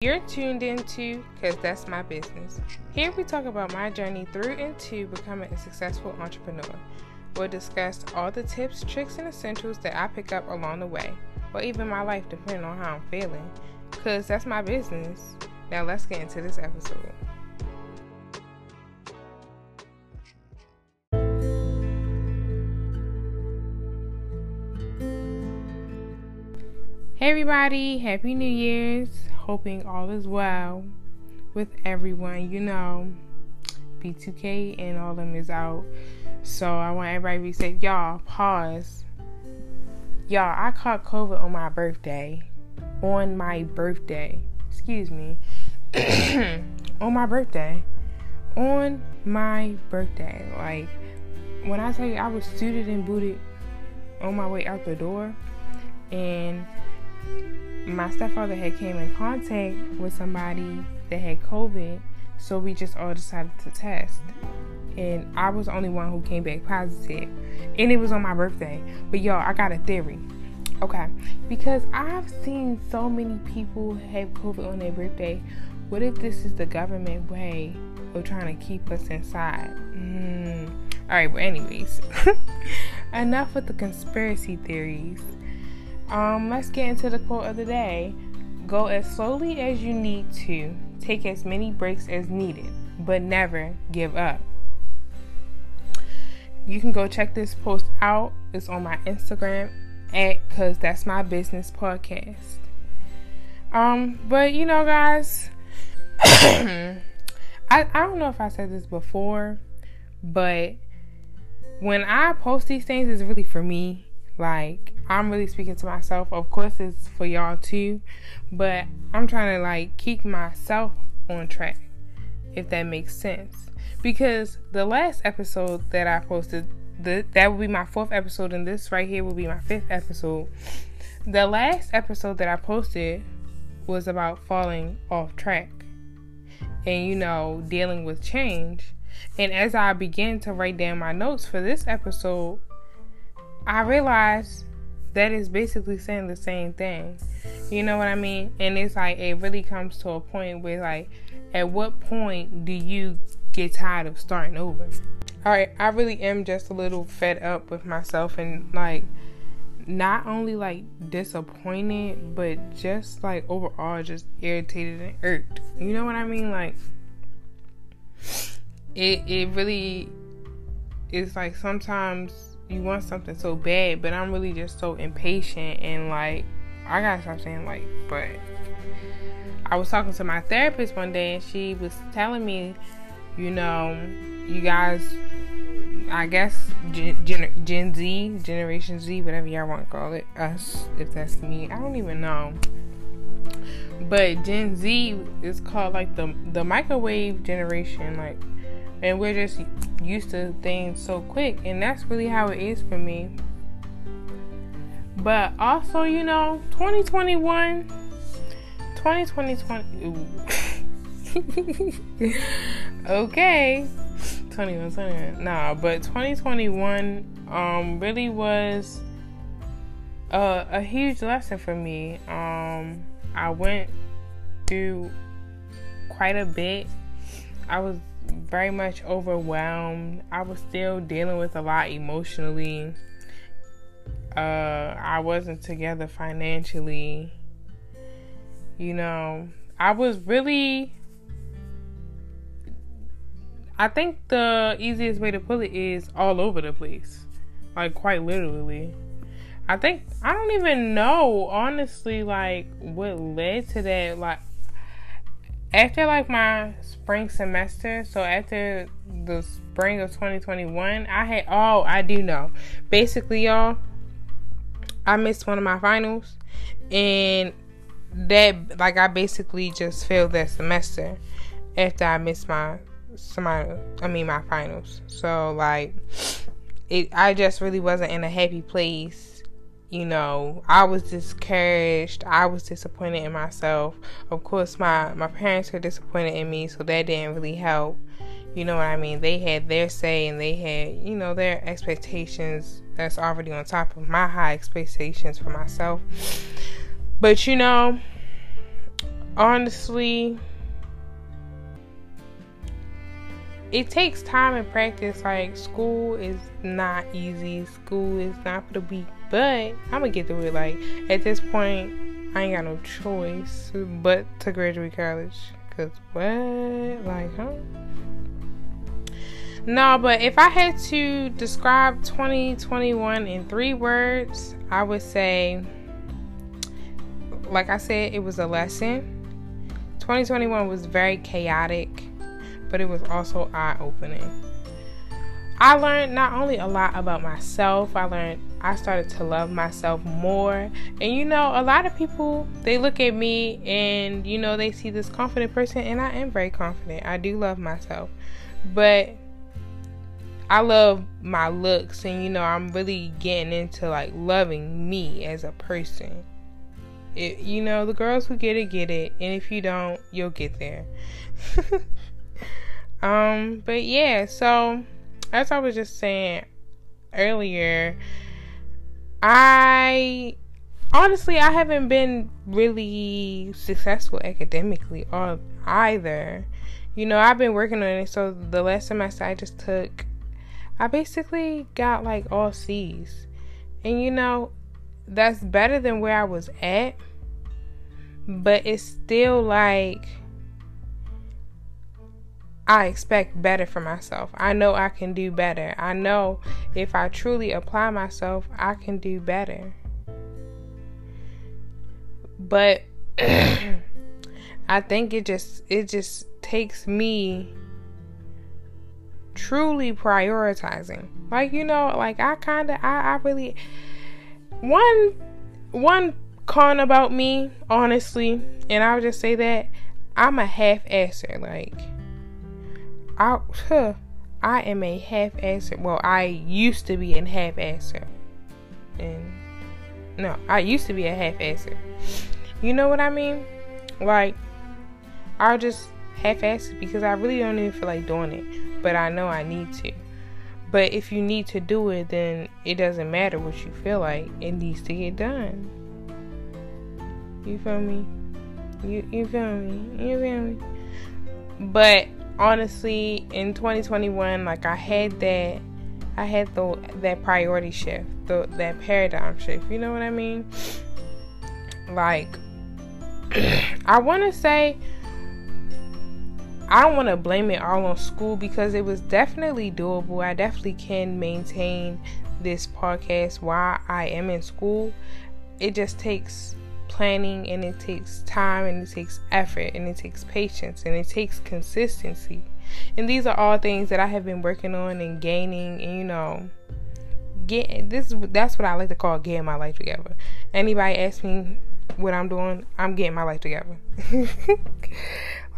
You're tuned into Cause That's My Business. Here we talk about my journey through and to becoming a successful entrepreneur. We'll discuss all the tips, tricks, and essentials that I pick up along the way, or even my life depending on how I'm feeling. Cause that's my business. Now let's get into this episode. Hey everybody, Happy New Year's. Hoping all is well with everyone. You know, B2K and all of them is out. So I want everybody to be safe. Y'all, pause. Y'all, I caught COVID on my birthday. On my birthday. Excuse me. on my birthday. On my birthday. Like, when I tell you I was suited and booted on my way out the door, and my stepfather had came in contact with somebody that had COVID, so we just all decided to test. And I was the only one who came back positive. And it was on my birthday. But y'all, I got a theory. Okay. Because I've seen so many people have COVID on their birthday. What if this is the government way of trying to keep us inside? Mm. All right, but anyways, enough with the conspiracy theories. Um, let's get into the quote of the day. Go as slowly as you need to. Take as many breaks as needed, but never give up. You can go check this post out. It's on my Instagram at cause that's my business podcast. Um, but you know, guys, I I don't know if I said this before, but when I post these things, it's really for me. Like I'm really speaking to myself. Of course, it's for y'all too, but I'm trying to like keep myself on track, if that makes sense. Because the last episode that I posted, the, that would be my fourth episode, and this right here will be my fifth episode. The last episode that I posted was about falling off track and you know, dealing with change. And as I began to write down my notes for this episode, I realized that is basically saying the same thing. You know what I mean? And it's like it really comes to a point where like at what point do you get tired of starting over? Alright, I really am just a little fed up with myself and like not only like disappointed, but just like overall just irritated and irked. You know what I mean? Like it it really is like sometimes you want something so bad, but I'm really just so impatient and like I gotta stop saying like, but I was talking to my therapist one day and she was telling me, you know, you guys, I guess Gen, Gen, Gen Z, Generation Z, whatever y'all want to call it, us, if that's me, I don't even know. But Gen Z is called like the the microwave generation, like and we're just used to things so quick and that's really how it is for me. But also you know 2021 2020 okay. 21 21 nah but 2021 um really was a, a huge lesson for me. Um i went through quite a bit. I was very much overwhelmed. I was still dealing with a lot emotionally. Uh, I wasn't together financially. You know, I was really. I think the easiest way to put it is all over the place. Like, quite literally. I think, I don't even know, honestly, like, what led to that. Like, after like my spring semester, so after the spring of 2021, I had oh, I do know. Basically, y'all, I missed one of my finals and that like I basically just failed that semester after I missed my my I mean my finals. So like it I just really wasn't in a happy place you know, I was discouraged. I was disappointed in myself. Of course, my my parents were disappointed in me, so that didn't really help. You know what I mean? They had their say and they had, you know, their expectations that's already on top of my high expectations for myself. But you know, honestly, it takes time and practice. Like school is not easy. School is not for the weak. But I'm gonna get through it. Like at this point, I ain't got no choice but to graduate college. Cause what? Like, huh? No, but if I had to describe 2021 in three words, I would say, like I said, it was a lesson. 2021 was very chaotic but it was also eye opening. I learned not only a lot about myself, I learned I started to love myself more. And you know, a lot of people they look at me and you know, they see this confident person and I am very confident. I do love myself. But I love my looks and you know, I'm really getting into like loving me as a person. It, you know, the girls who get it get it, and if you don't, you'll get there. Um, but yeah, so as I was just saying earlier, I honestly I haven't been really successful academically or either. You know, I've been working on it. So the last semester I just took, I basically got like all C's, and you know, that's better than where I was at. But it's still like I expect better for myself. I know I can do better. I know if I truly apply myself, I can do better. But I think it just it just takes me truly prioritizing. Like you know, like I kind of I, I really one one con about me, honestly, and I'll just say that I'm a half asser. Like I, I am a half asser. Well, I used to be a half asser. And no, I used to be a half asser. You know what I mean? Like, I'll just half ass it because I really don't even feel like doing it. But I know I need to. But if you need to do it, then it doesn't matter what you feel like. It needs to get done. You feel me? You you feel me? You feel me? But honestly in 2021 like i had that i had the that priority shift the that paradigm shift you know what i mean? Like i want to say i don't want to blame it all on school because it was definitely doable. I definitely can maintain this podcast while i am in school. It just takes planning and it takes time and it takes effort and it takes patience and it takes consistency. And these are all things that I have been working on and gaining and you know get this that's what I like to call getting my life together. Anybody ask me what I'm doing, I'm getting my life together.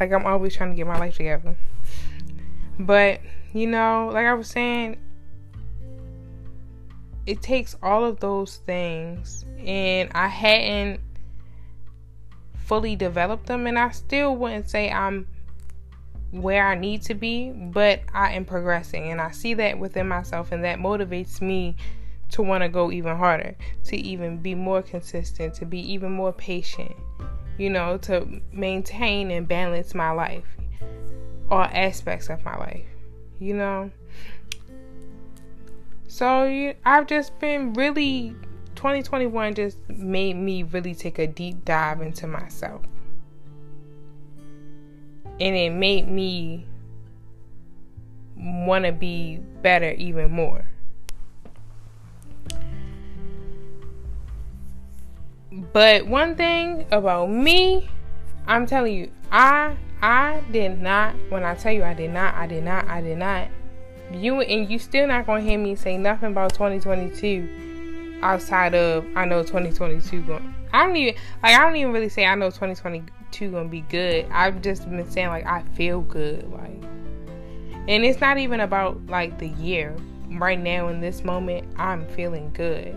like I'm always trying to get my life together. But, you know, like I was saying, it takes all of those things and I hadn't fully developed them and I still wouldn't say I'm where I need to be, but I am progressing and I see that within myself and that motivates me to want to go even harder, to even be more consistent, to be even more patient, you know, to maintain and balance my life, all aspects of my life, you know. So I've just been really 2021 just made me really take a deep dive into myself. And it made me want to be better even more. But one thing about me, I'm telling you, I I did not when I tell you I did not, I did not, I did not. You and you still not gonna hear me say nothing about 2022 outside of I know 2022 going. I don't even like I don't even really say I know 2022 gonna be good. I've just been saying like I feel good, like, and it's not even about like the year. Right now in this moment, I'm feeling good.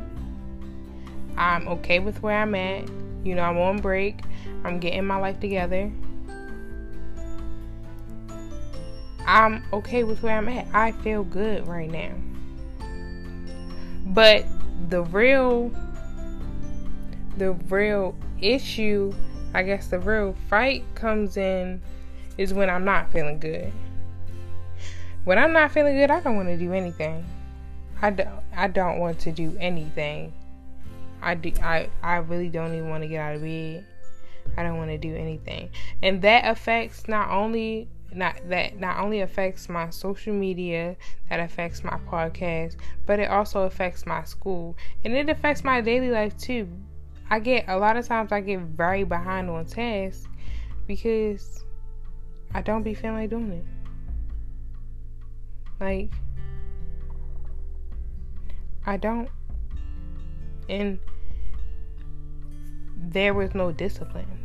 I'm okay with where I'm at. You know, I'm on break. I'm getting my life together. I'm okay with where I'm at. I feel good right now. But the real the real issue I guess the real fight comes in is when I'm not feeling good. When I'm not feeling good, I don't want to do anything. I don't, I don't want to do anything. I, do, I, I really don't even want to get out of bed. I don't want to do anything. And that affects not only not that not only affects my social media, that affects my podcast, but it also affects my school and it affects my daily life too. I get a lot of times I get very behind on tasks because I don't be feeling like doing it. Like I don't and there was no discipline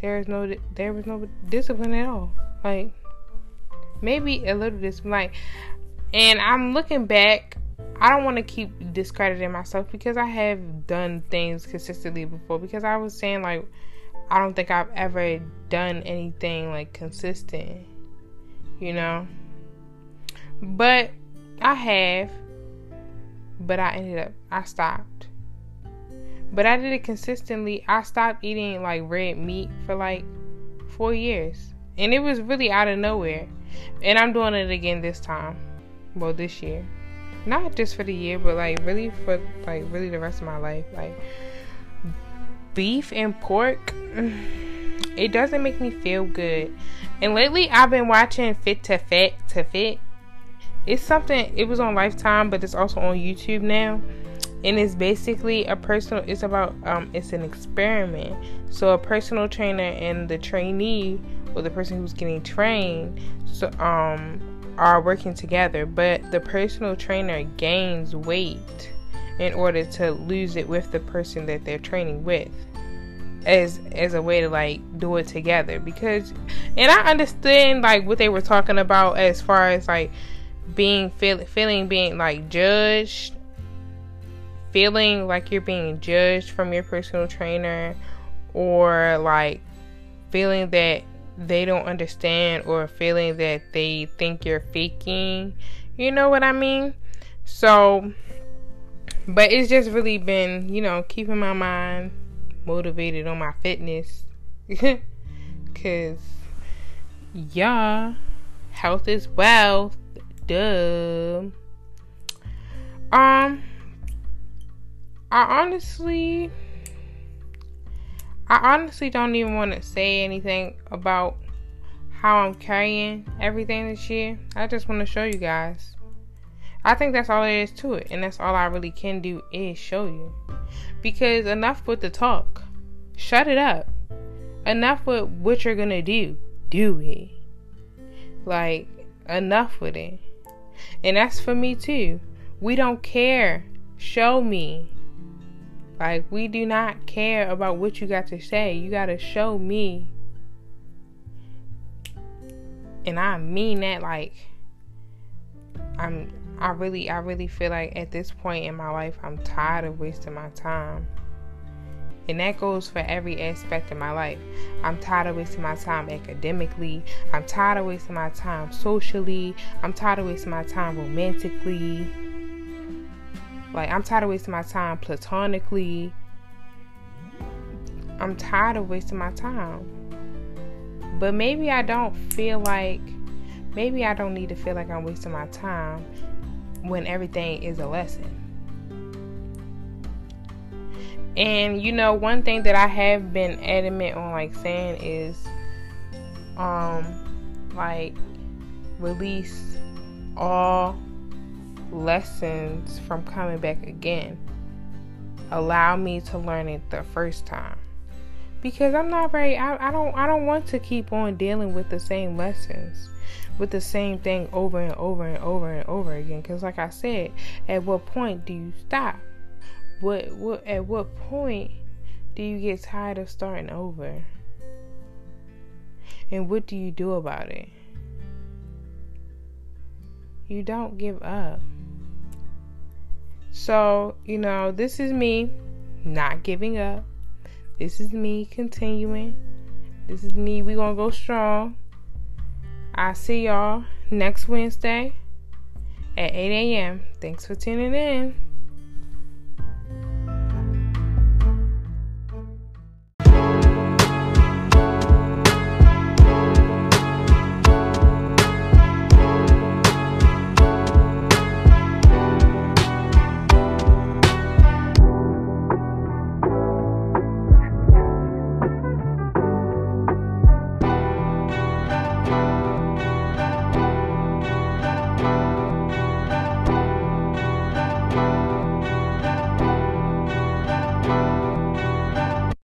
there is no there was no discipline at all. Like maybe a little discipline. Like, and I'm looking back. I don't want to keep discrediting myself because I have done things consistently before. Because I was saying like I don't think I've ever done anything like consistent. You know, but I have. But I ended up I stopped but I did it consistently. I stopped eating like red meat for like four years. And it was really out of nowhere. And I'm doing it again this time. Well, this year. Not just for the year, but like really for like really the rest of my life. Like beef and pork, it doesn't make me feel good. And lately I've been watching Fit to Fat to Fit. It's something, it was on Lifetime, but it's also on YouTube now and it's basically a personal it's about um it's an experiment. So a personal trainer and the trainee or the person who's getting trained so um are working together. But the personal trainer gains weight in order to lose it with the person that they're training with as as a way to like do it together. Because and I understand like what they were talking about as far as like being feel, feeling being like judged feeling like you're being judged from your personal trainer or like feeling that they don't understand or feeling that they think you're faking. You know what I mean? So, but it's just really been, you know, keeping my mind motivated on my fitness. Cause, yeah, health is wealth. Duh. Um, I honestly I honestly don't even want to say anything about how I'm carrying everything this year. I just want to show you guys. I think that's all there is to it, and that's all I really can do is show you. Because enough with the talk. Shut it up. Enough with what you're gonna do. Do it. Like, enough with it. And that's for me too. We don't care. Show me. Like, we do not care about what you got to say. You got to show me. And I mean that like I'm I really I really feel like at this point in my life I'm tired of wasting my time. And that goes for every aspect of my life. I'm tired of wasting my time academically. I'm tired of wasting my time socially. I'm tired of wasting my time romantically. Like, I'm tired of wasting my time platonically. I'm tired of wasting my time. But maybe I don't feel like, maybe I don't need to feel like I'm wasting my time when everything is a lesson. And you know, one thing that I have been adamant on like saying is um like release all lessons from coming back again. Allow me to learn it the first time. Because I'm not very I, I don't I don't want to keep on dealing with the same lessons with the same thing over and over and over and over again because like I said at what point do you stop what what at what point do you get tired of starting over and what do you do about it you don't give up so, you know, this is me not giving up. This is me continuing. This is me. we going to go strong. i see y'all next Wednesday at 8 a.m. Thanks for tuning in.